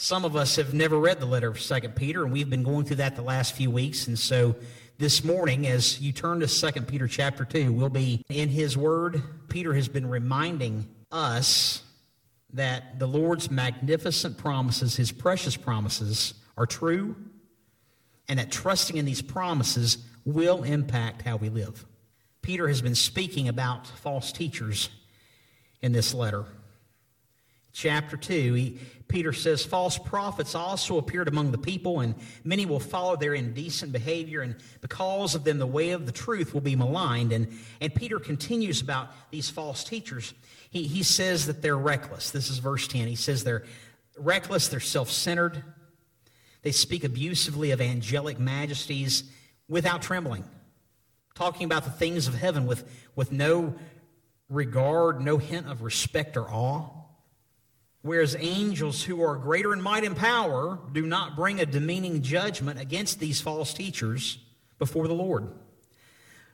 Some of us have never read the letter of Second Peter, and we've been going through that the last few weeks. And so this morning, as you turn to Second Peter chapter 2, we'll be in his word. Peter has been reminding us that the Lord's magnificent promises, his precious promises, are true, and that trusting in these promises will impact how we live. Peter has been speaking about false teachers in this letter. Chapter 2, he, Peter says, False prophets also appeared among the people, and many will follow their indecent behavior, and because of them, the way of the truth will be maligned. And, and Peter continues about these false teachers. He, he says that they're reckless. This is verse 10. He says they're reckless, they're self centered, they speak abusively of angelic majesties without trembling, talking about the things of heaven with, with no regard, no hint of respect or awe. Whereas angels who are greater in might and power do not bring a demeaning judgment against these false teachers before the Lord.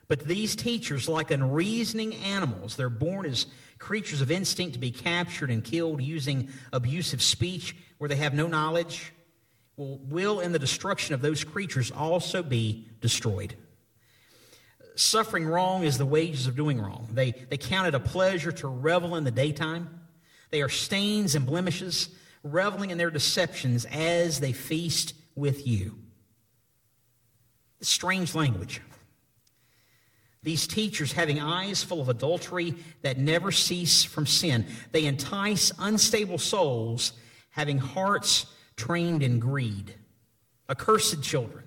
But these teachers, like unreasoning animals, they're born as creatures of instinct to be captured and killed using abusive speech where they have no knowledge, will, will in the destruction of those creatures also be destroyed. Suffering wrong is the wages of doing wrong. They, they count it a pleasure to revel in the daytime they are stains and blemishes, reveling in their deceptions as they feast with you. Strange language. These teachers, having eyes full of adultery that never cease from sin, they entice unstable souls, having hearts trained in greed. Accursed children.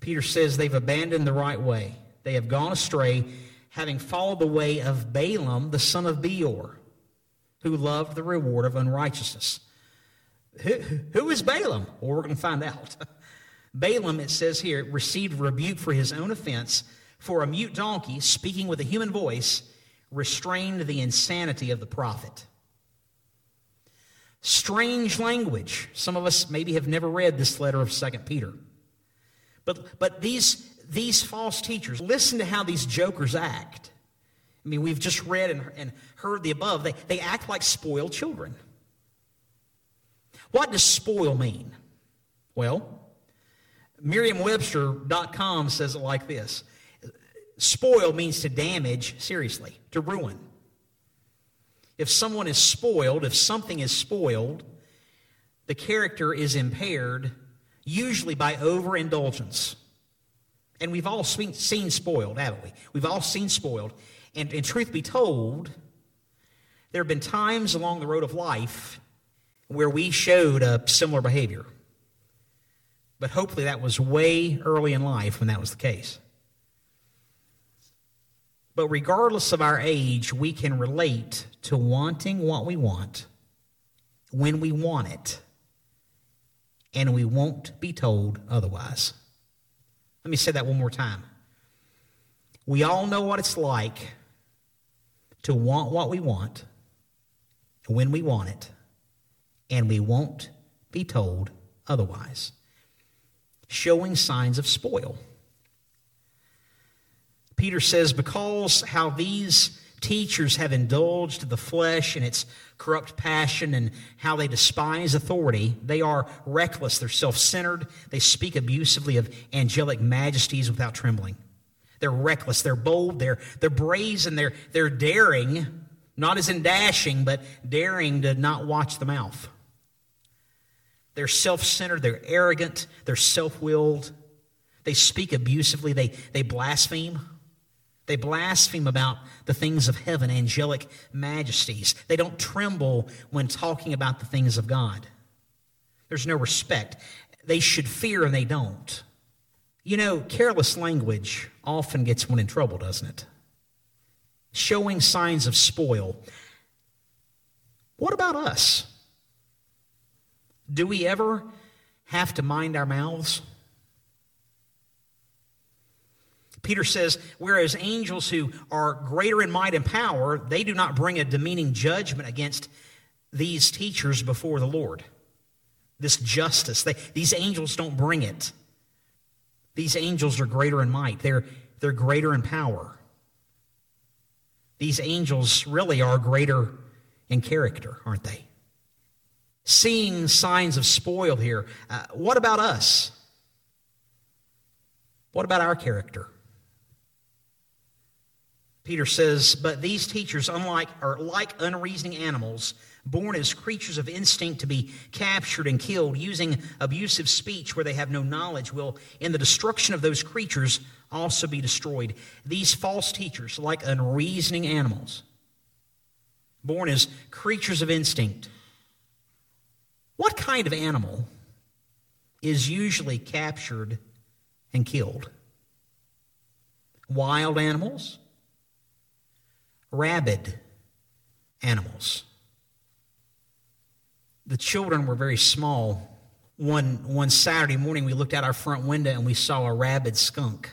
Peter says they've abandoned the right way. They have gone astray, having followed the way of Balaam, the son of Beor who loved the reward of unrighteousness. Who, who is Balaam? Well, we're going to find out. Balaam, it says here, received rebuke for his own offense, for a mute donkey, speaking with a human voice, restrained the insanity of the prophet. Strange language. Some of us maybe have never read this letter of 2 Peter. But, but these, these false teachers, listen to how these jokers act. I mean, we've just read and, and heard the above. They, they act like spoiled children. What does spoil mean? Well, Merriam-Webster.com says it like this. Spoil means to damage seriously, to ruin. If someone is spoiled, if something is spoiled, the character is impaired, usually by overindulgence. And we've all seen, seen spoiled, haven't we? We've all seen spoiled. And, and truth be told, there have been times along the road of life where we showed a similar behavior. But hopefully that was way early in life when that was the case. But regardless of our age, we can relate to wanting what we want when we want it, and we won't be told otherwise. Let me say that one more time. We all know what it's like to want what we want when we want it, and we won't be told otherwise. Showing signs of spoil. Peter says, because how these teachers have indulged the flesh and its corrupt passion and how they despise authority, they are reckless, they're self centered, they speak abusively of angelic majesties without trembling. They're reckless, they're bold, they're, they're brazen, they're, they're daring, not as in dashing, but daring to not watch the mouth. They're self centered, they're arrogant, they're self willed, they speak abusively, they, they blaspheme. They blaspheme about the things of heaven, angelic majesties. They don't tremble when talking about the things of God. There's no respect. They should fear and they don't. You know, careless language often gets one in trouble, doesn't it? Showing signs of spoil. What about us? Do we ever have to mind our mouths? Peter says, whereas angels who are greater in might and power, they do not bring a demeaning judgment against these teachers before the Lord. This justice, they, these angels don't bring it. These angels are greater in might, they're, they're greater in power. These angels really are greater in character, aren't they? seeing signs of spoil here. Uh, what about us? What about our character? Peter says, But these teachers, unlike are like unreasoning animals, born as creatures of instinct to be captured and killed, using abusive speech where they have no knowledge, will, in the destruction of those creatures, also be destroyed. These false teachers, like unreasoning animals, born as creatures of instinct. What kind of animal is usually captured and killed? Wild animals? rabid animals. Children were very small. One, one Saturday morning, we looked out our front window and we saw a rabid skunk.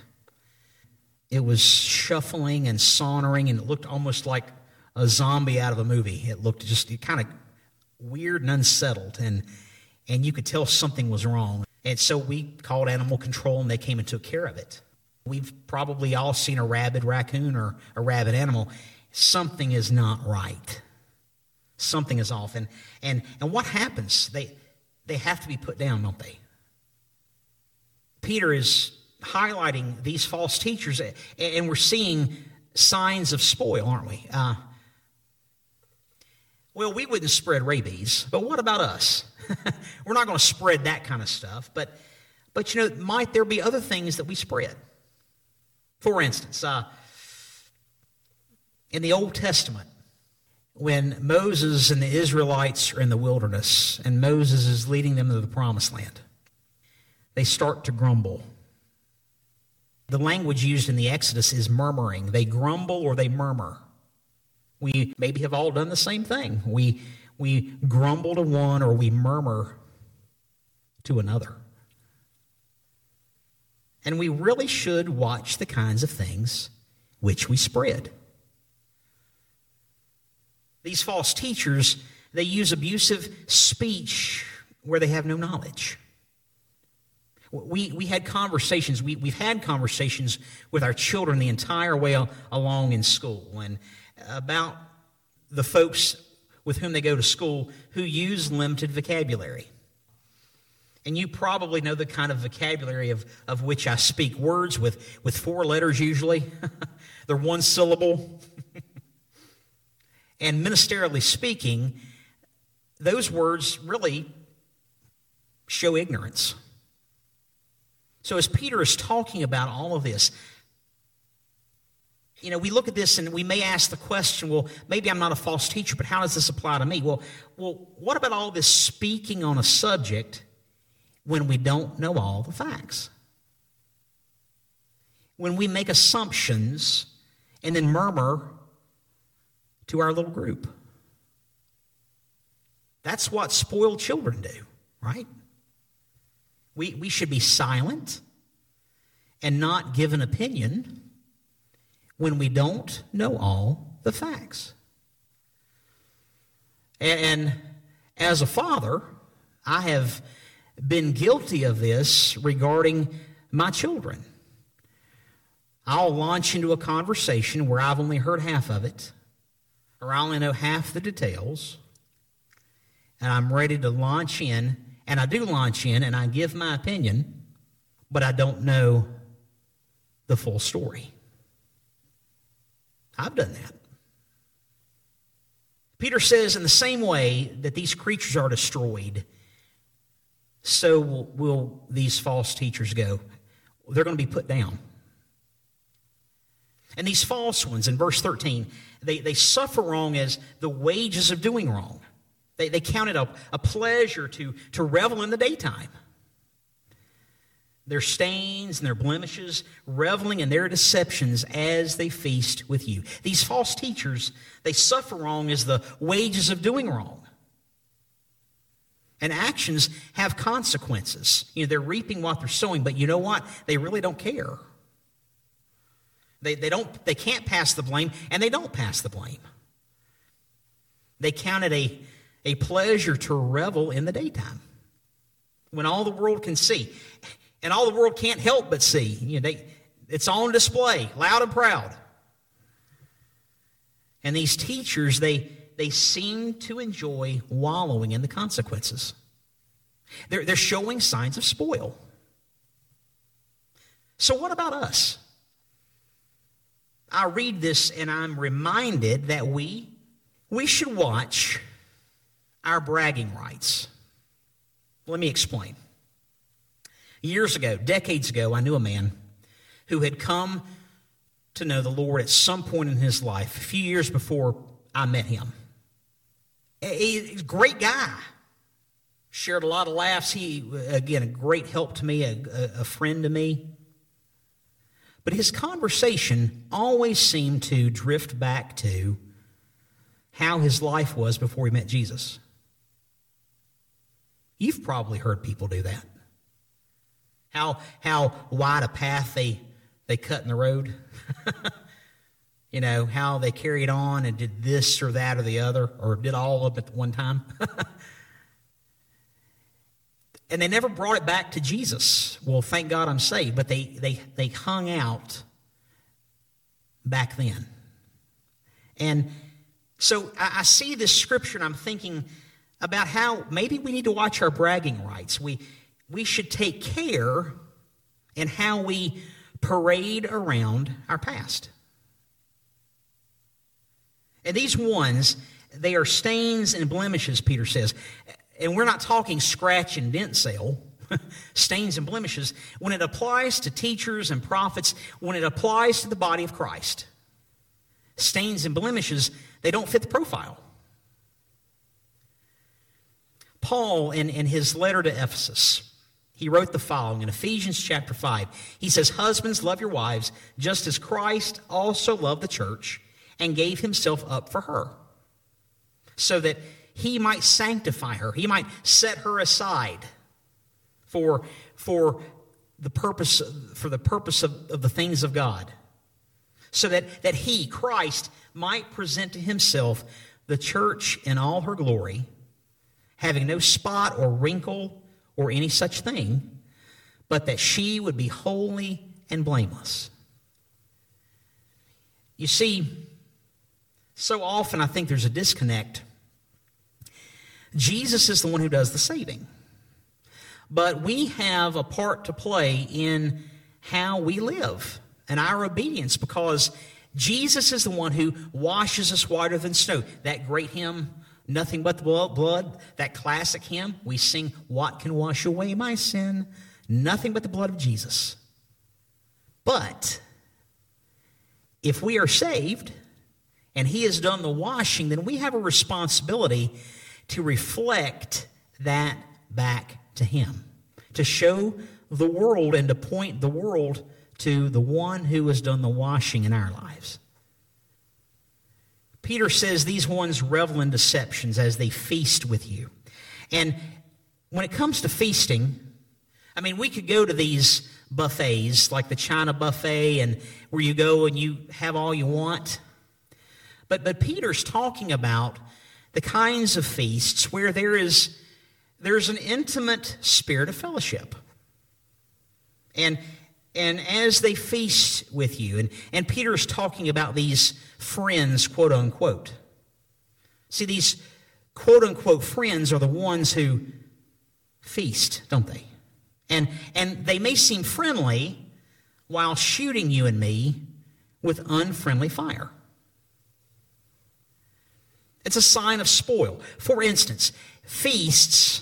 It was shuffling and sauntering, and it looked almost like a zombie out of a movie. It looked just kind of weird and unsettled, and, and you could tell something was wrong. And so we called animal control, and they came and took care of it. We've probably all seen a rabid raccoon or a rabid animal, something is not right. Something is off. And, and, and what happens? They, they have to be put down, don't they? Peter is highlighting these false teachers, and we're seeing signs of spoil, aren't we? Uh, well, we wouldn't spread rabies, but what about us? we're not going to spread that kind of stuff, but, but you know, might there be other things that we spread? For instance, uh, in the Old Testament, when Moses and the Israelites are in the wilderness and Moses is leading them to the promised land, they start to grumble. The language used in the Exodus is murmuring. They grumble or they murmur. We maybe have all done the same thing. We, we grumble to one or we murmur to another. And we really should watch the kinds of things which we spread. These false teachers, they use abusive speech where they have no knowledge. We, we had conversations, we, we've had conversations with our children the entire way along in school and about the folks with whom they go to school who use limited vocabulary. And you probably know the kind of vocabulary of, of which I speak words with, with four letters usually. They're one syllable. And ministerially speaking, those words really show ignorance. So, as Peter is talking about all of this, you know, we look at this and we may ask the question, well, maybe I'm not a false teacher, but how does this apply to me? Well, well, what about all this speaking on a subject when we don't know all the facts? When we make assumptions and then murmur to our little group. That's what spoiled children do, right? We, we should be silent and not give an opinion when we don't know all the facts. And, as a father, I have been guilty of this regarding my children. I'll launch into a conversation where I've only heard half of it or I only know half the details, and I'm ready to launch in, and I do launch in, and I give my opinion, but I don't know the full story. I've done that. Peter says, in the same way that these creatures are destroyed, so will, will these false teachers go. They're going to be put down. And these false ones, in verse 13, they, they suffer wrong as the wages of doing wrong. They, they count it a, a pleasure to, to revel in the daytime. Their stains and their blemishes, reveling in their deceptions as they feast with you. These false teachers, they suffer wrong as the wages of doing wrong. And actions have consequences. You know, they're reaping what they're sowing, but you know what? They really don't care. They, they, don't, they can't pass the blame, and they don't pass the blame. They count it a, a pleasure to revel in the daytime when all the world can see. And all the world can't help but see. You know, they, it's on display, loud and proud. And these teachers, they, they seem to enjoy wallowing in the consequences. They're, they're showing signs of spoil. So, what about us? I read this and I'm reminded that we, we should watch our bragging rights. Let me explain. Years ago, decades ago, I knew a man who had come to know the Lord at some point in his life, a few years before I met him. A, great guy. Shared a lot of laughs. He, again, a great help to me, a, a friend to me. But his conversation always seemed to drift back to how his life was before he met Jesus. You've probably heard people do that. How, how wide a path they, they cut in the road. you know, how they carried on and did this or that or the other, or did all of it at one time. and they never brought it back to Jesus. Well, thank God I'm saved, but they, they, they hung out back then. And so I, I see this scripture and I'm thinking about how maybe we need to watch our bragging rights. We, we should take care in how we parade around our past. And these ones, they are stains and blemishes, Peter says. And we're not talking scratch and dent sale, stains and blemishes. When it applies to teachers and prophets, when it applies to the body of Christ, stains and blemishes, they don't fit the profile. Paul, in, in his letter to Ephesus, he wrote the following in Ephesians chapter 5. He says, Husbands, love your wives, just as Christ also loved the church and gave himself up for her, so that he might sanctify her, he might set her aside for, for the purpose for the purpose of, of the things of God. So that, that he, Christ, might present to himself the church in all her glory, having no spot or wrinkle or any such thing, but that she would be holy and blameless. You see, so often I think there's a disconnect. Jesus is the one who does the saving. But we have a part to play in how we live and our obedience because Jesus is the one who washes us whiter than snow. That great hymn, Nothing But the Blood, that classic hymn, we sing, What can wash away my sin? Nothing but the blood of Jesus. But if we are saved, and He has done the washing, then we have a responsibility to reflect that back to Him, to show the world and to point the world to the one who has done the washing in our lives. Peter says these ones revel in deceptions as they feast with you. And when it comes to feasting, I mean, we could go to these buffets like the China buffet and where you go and you have all you want. But, but Peter's talking about the kinds of feasts where there is there's an intimate spirit of fellowship. And, and as they feast with you, and, and Peter's talking about these friends, quote unquote. See, these quote unquote friends are the ones who feast, don't they? And, and they may seem friendly while shooting you and me with unfriendly fire. It's a sign of spoil. For instance, feasts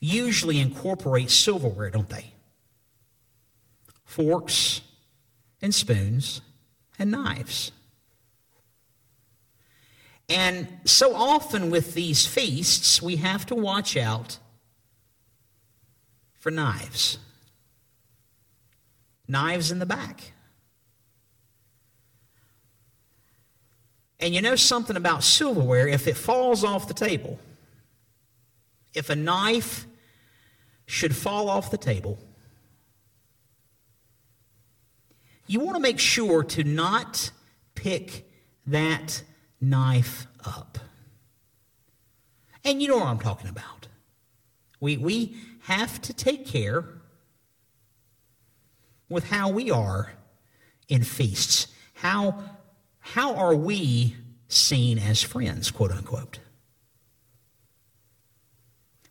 usually incorporate silverware, don't they? Forks and spoons and knives. And so often with these feasts, we have to watch out for knives. Knives in the back. And you know something about silverware, if it falls off the table, if a knife should fall off the table, you want to make sure to not pick that knife up. And you know what I'm talking about. We, we have to take care with how we are in feasts. How how are we seen as friends, quote unquote.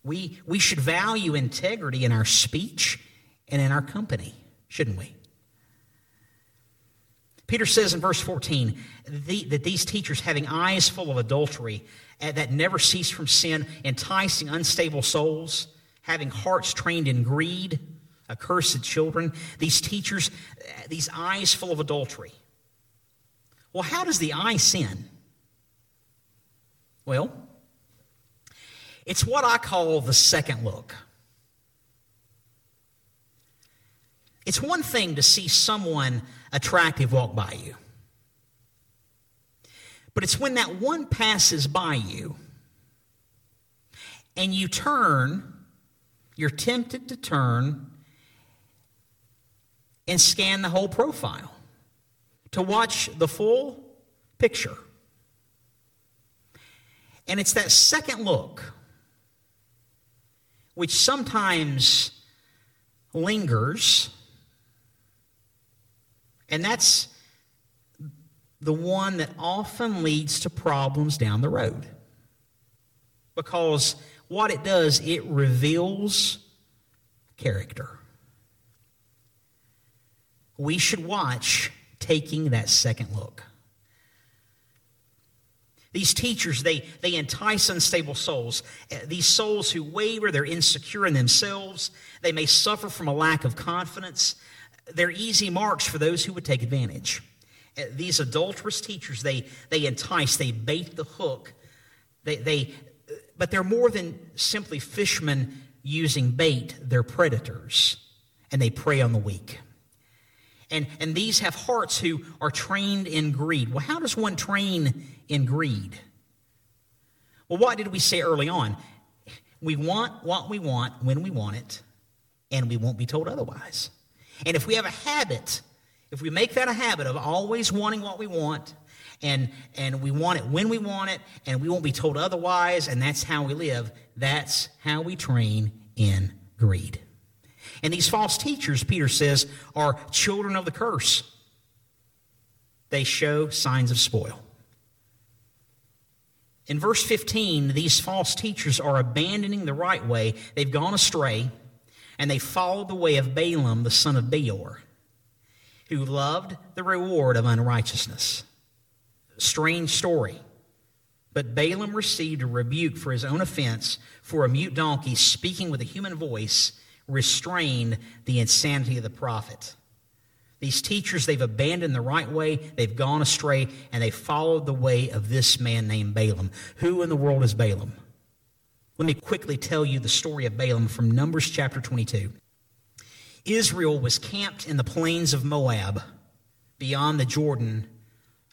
We, we should value integrity in our speech and in our company, shouldn't we? Peter says in verse 14 the, that these teachers, having eyes full of adultery, uh, that never cease from sin, enticing unstable souls, having hearts trained in greed, accursed children, these teachers, uh, these eyes full of adultery. Well, how does the eye sin? Well, it's what I call the second look. It's one thing to see someone attractive walk by you. But it's when that one passes by you and you turn, you're tempted to turn and scan the whole profile to watch the full picture. And it's that second look which sometimes lingers, and that's the one that often leads to problems down the road. Because what it does, it reveals character. We should watch taking that second look. These teachers, they, they entice unstable souls. Uh, these souls who waver, they're insecure in themselves. They may suffer from a lack of confidence. They're easy marks for those who would take advantage. Uh, these adulterous teachers, they, they entice, they bait the hook. They, they, but they're more than simply fishermen using bait, they're predators, and they prey on the weak. And, and these have hearts who are trained in greed. Well, how does one train in greed? Well, what did we say early on? We want what we want when we want it, and we won't be told otherwise. And if we have a habit, if we make that a habit of always wanting what we want, and, and we want it when we want it, and we won't be told otherwise, and that's how we live, that's how we train in greed. And these false teachers, Peter says, are children of the curse. They show signs of spoil. In verse 15, these false teachers are abandoning the right way. They've gone astray, and they followed the way of Balaam, the son of Beor, who loved the reward of unrighteousness. Strange story. But Balaam received a rebuke for his own offense, for a mute donkey speaking with a human voice restrained the insanity of the prophet. These teachers, they've abandoned the right way, they've gone astray, and they followed the way of this man named Balaam. Who in the world is Balaam? Let me quickly tell you the story of Balaam from Numbers chapter 22. Israel was camped in the plains of Moab beyond the Jordan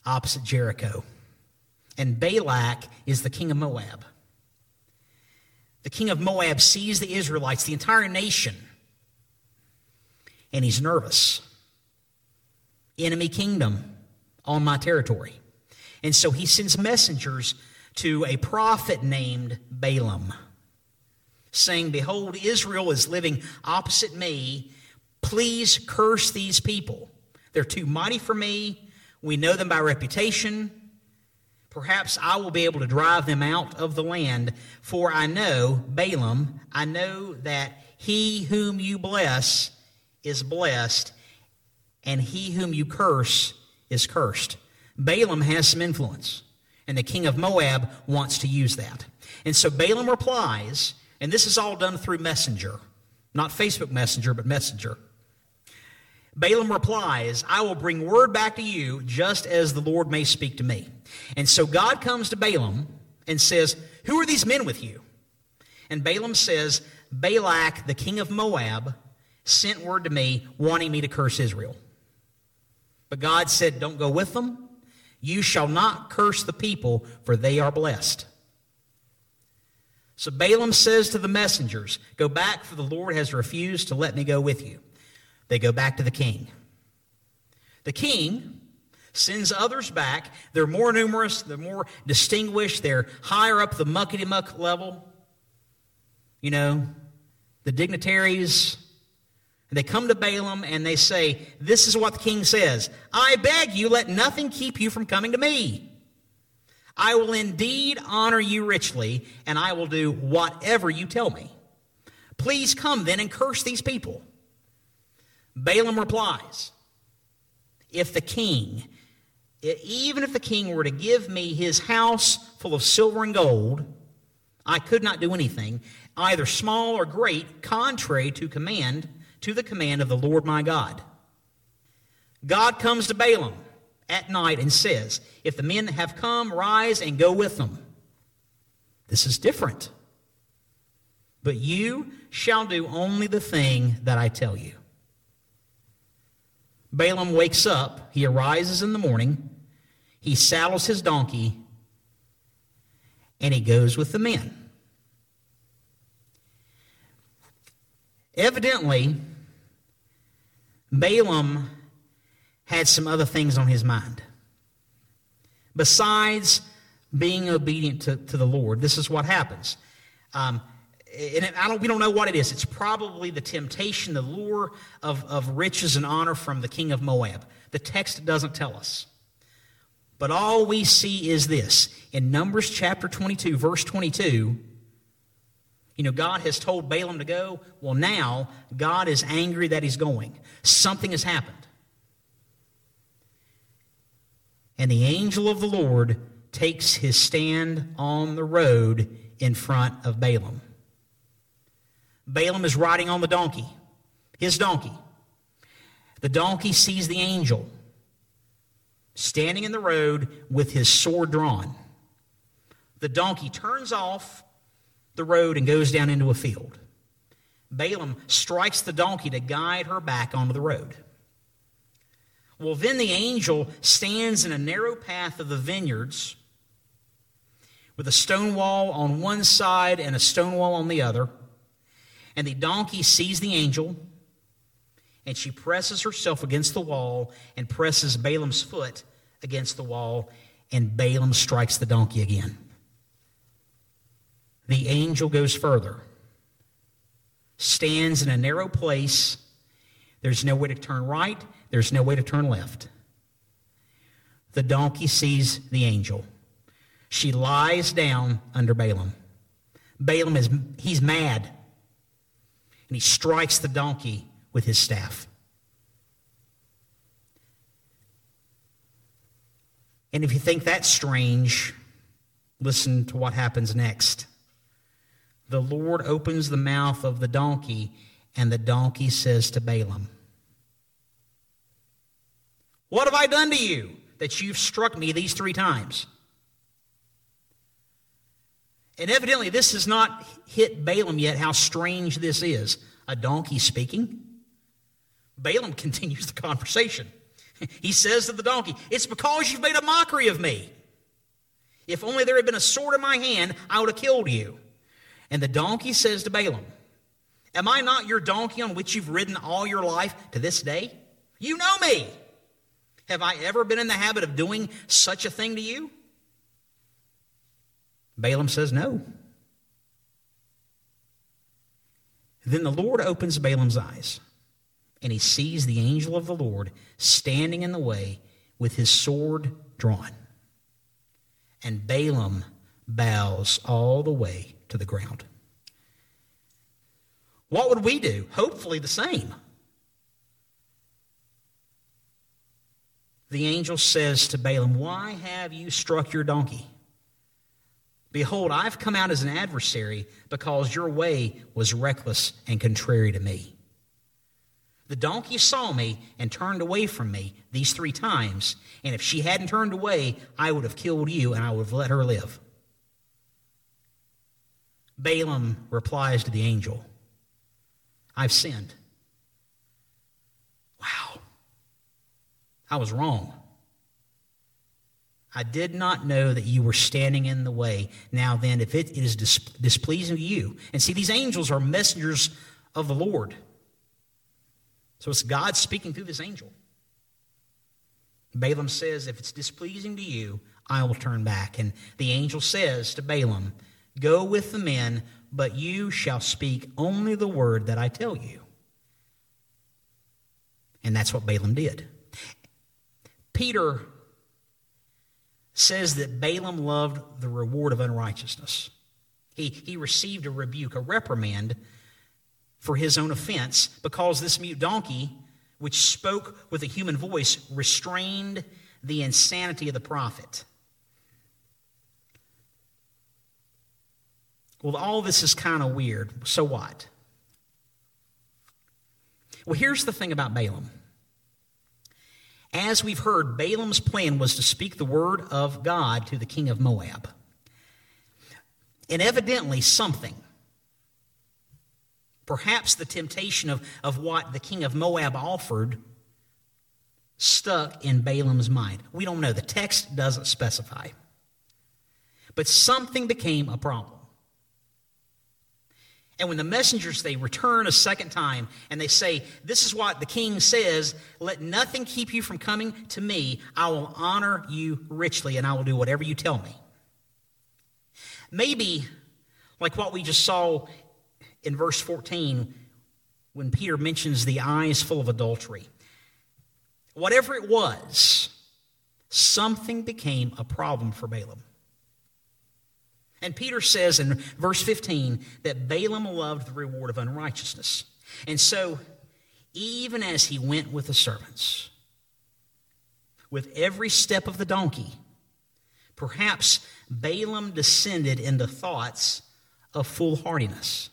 opposite Jericho. And Balak is the king of Moab the king of Moab sees the Israelites, the entire nation, and he's nervous. Enemy kingdom on my territory. And so he sends messengers to a prophet named Balaam, saying, Behold, Israel is living opposite me. Please curse these people. They're too mighty for me. We know them by reputation. Perhaps I will be able to drive them out of the land, for I know, Balaam, I know that he whom you bless is blessed, and he whom you curse is cursed. Balaam has some influence, and the king of Moab wants to use that. And so Balaam replies, and this is all done through Messenger, not Facebook Messenger, but Messenger. Balaam replies, I will bring word back to you just as the Lord may speak to me. And so God comes to Balaam and says, Who are these men with you? And Balaam says, Balak, the king of Moab, sent word to me wanting me to curse Israel. But God said, Don't go with them. You shall not curse the people, for they are blessed. So Balaam says to the messengers, Go back, for the Lord has refused to let me go with you. They go back to the king. The king sends others back. They're more numerous, they're more distinguished, they're higher up the muckety muck level. You know, the dignitaries. And they come to Balaam and they say, This is what the king says I beg you, let nothing keep you from coming to me. I will indeed honor you richly, and I will do whatever you tell me. Please come then and curse these people. Balaam replies, If the king, even if the king were to give me his house full of silver and gold, I could not do anything, either small or great, contrary to command, to the command of the Lord my God. God comes to Balaam at night and says, If the men have come, rise and go with them. This is different. But you shall do only the thing that I tell you. Balaam wakes up. He arises in the morning. He saddles his donkey and he goes with the men. Evidently, Balaam had some other things on his mind. Besides being obedient to, to the Lord, this is what happens. Um, and I don't, we don't know what it is. It's probably the temptation, the lure of, of riches and honor from the king of Moab. The text doesn't tell us. But all we see is this. In Numbers chapter 22, verse 22, you know, God has told Balaam to go. Well, now God is angry that he's going. Something has happened. And the angel of the Lord takes his stand on the road in front of Balaam. Balaam is riding on the donkey, his donkey. The donkey sees the angel standing in the road with his sword drawn. The donkey turns off the road and goes down into a field. Balaam strikes the donkey to guide her back onto the road. Well, then the angel stands in a narrow path of the vineyards with a stone wall on one side and a stone wall on the other. And the donkey sees the angel, and she presses herself against the wall and presses Balaam's foot against the wall, and Balaam strikes the donkey again. The angel goes further, stands in a narrow place. There's no way to turn right, there's no way to turn left. The donkey sees the angel. She lies down under Balaam. Balaam is he's mad and he strikes the donkey with his staff. And if you think that's strange, listen to what happens next. The Lord opens the mouth of the donkey, and the donkey says to Balaam, What have I done to you that you've struck me these three times? And evidently, this has not hit Balaam yet how strange this is. A donkey speaking. Balaam continues the conversation. He says to the donkey, It's because you've made a mockery of me. If only there had been a sword in my hand, I would have killed you. And the donkey says to Balaam, Am I not your donkey on which you've ridden all your life to this day? You know me. Have I ever been in the habit of doing such a thing to you? Balaam says, No. Then the Lord opens Balaam's eyes, and he sees the angel of the Lord standing in the way with his sword drawn. And Balaam bows all the way to the ground. What would we do? Hopefully, the same. The angel says to Balaam, Why have you struck your donkey? Behold, I've come out as an adversary because your way was reckless and contrary to me. The donkey saw me and turned away from me these three times, and if she hadn't turned away, I would have killed you and I would have let her live. Balaam replies to the angel, I've sinned. Wow. I was wrong. I did not know that you were standing in the way. Now then, if it is dis- displeasing to you, and see, these angels are messengers of the Lord. So it's God speaking through this angel. Balaam says, If it's displeasing to you, I will turn back. And the angel says to Balaam, Go with the men, but you shall speak only the word that I tell you. And that's what Balaam did. Peter says that Balaam loved the reward of unrighteousness. He, he received a rebuke, a reprimand for his own offense because this mute donkey, which spoke with a human voice, restrained the insanity of the prophet. Well, all this is kind of weird. So what? Well, here's the thing about Balaam. As we've heard, Balaam's plan was to speak the word of God to the king of Moab. And evidently, something, perhaps the temptation of, of what the king of Moab offered, stuck in Balaam's mind. We don't know. The text doesn't specify. But something became a problem. And when the messengers they return a second time and they say, "This is what the king says, let nothing keep you from coming to me. I will honor you richly and I will do whatever you tell me." Maybe like what we just saw in verse 14 when Peter mentions the eyes full of adultery. Whatever it was, something became a problem for Balaam. And Peter says in verse 15 that Balaam loved the reward of unrighteousness. And so, even as he went with the servants, with every step of the donkey, perhaps Balaam descended into thoughts of foolhardiness,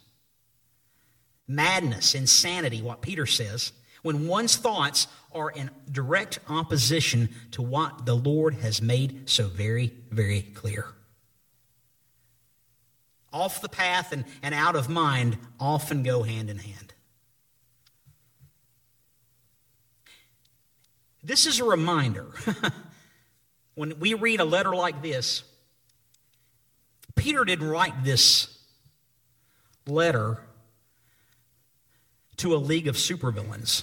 madness, insanity, what Peter says, when one's thoughts are in direct opposition to what the Lord has made so very, very clear off the path and, and out of mind often go hand in hand. This is a reminder. when we read a letter like this, Peter didn't write this letter to a league of supervillains.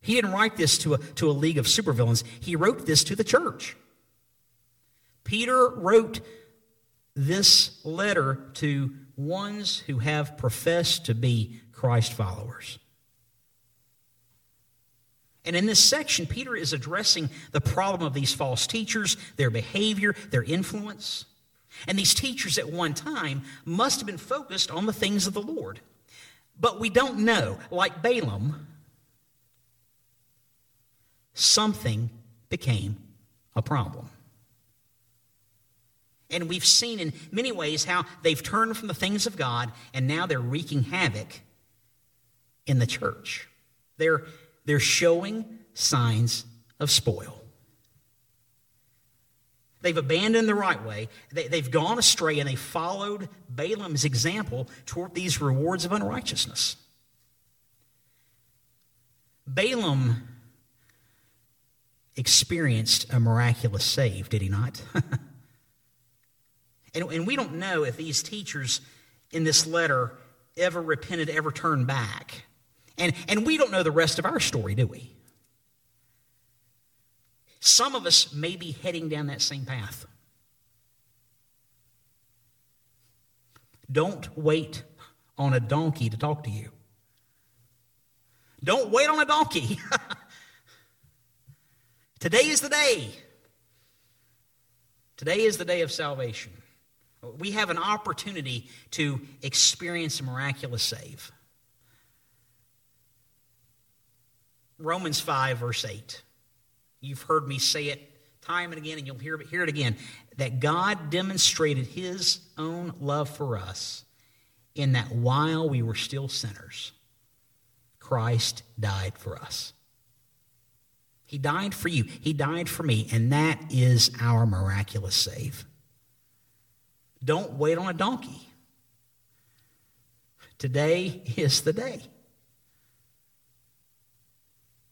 He didn't write this to a, to a league of supervillains. He wrote this to the church. Peter wrote this letter to ones who have professed to be Christ followers. And in this section, Peter is addressing the problem of these false teachers, their behavior, their influence. And these teachers at one time must have been focused on the things of the Lord. But we don't know, like Balaam, something became a problem. And we've seen in many ways how they've turned from the things of God and now they're wreaking havoc in the church. They're, they're showing signs of spoil. They've abandoned the right way. They, have gone astray and they followed Balaam's example toward these rewards of unrighteousness. Balaam experienced a miraculous save, did he not? And, and we don't know if these teachers in this letter ever repented, ever turned back. And, and we don't know the rest of our story, do we? Some of us may be heading down that same path. Don't wait on a donkey to talk to you. Don't wait on a donkey. Today is the day. Today is the day of salvation. We have an opportunity to experience a miraculous save. Romans 5, verse 8. You've heard me say it time and again, and you'll hear hear it again that God demonstrated his own love for us in that while we were still sinners, Christ died for us. He died for you, He died for me, and that is our miraculous save. Don't wait on a donkey. Today is the day.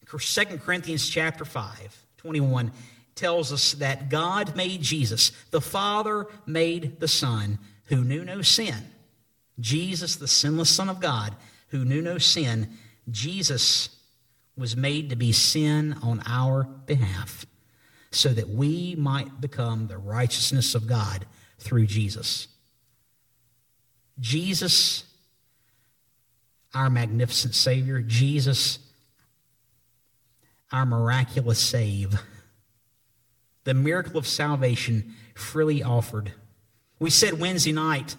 2 Corinthians chapter 5, 21 tells us that God made Jesus. The Father made the Son who knew no sin. Jesus, the sinless Son of God, who knew no sin. Jesus was made to be sin on our behalf so that we might become the righteousness of God through Jesus. Jesus, our magnificent Savior, Jesus, our miraculous save, the miracle of salvation freely offered. We said Wednesday night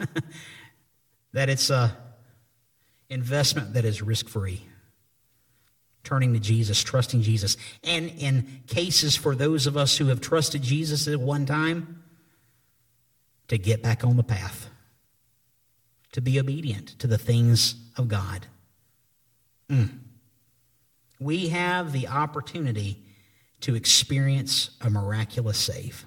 that it's a investment that is risk free. Turning to Jesus, trusting Jesus. And in cases for those of us who have trusted Jesus at one time, to get back on the path, to be obedient to the things of God. Mm. We have the opportunity to experience a miraculous save.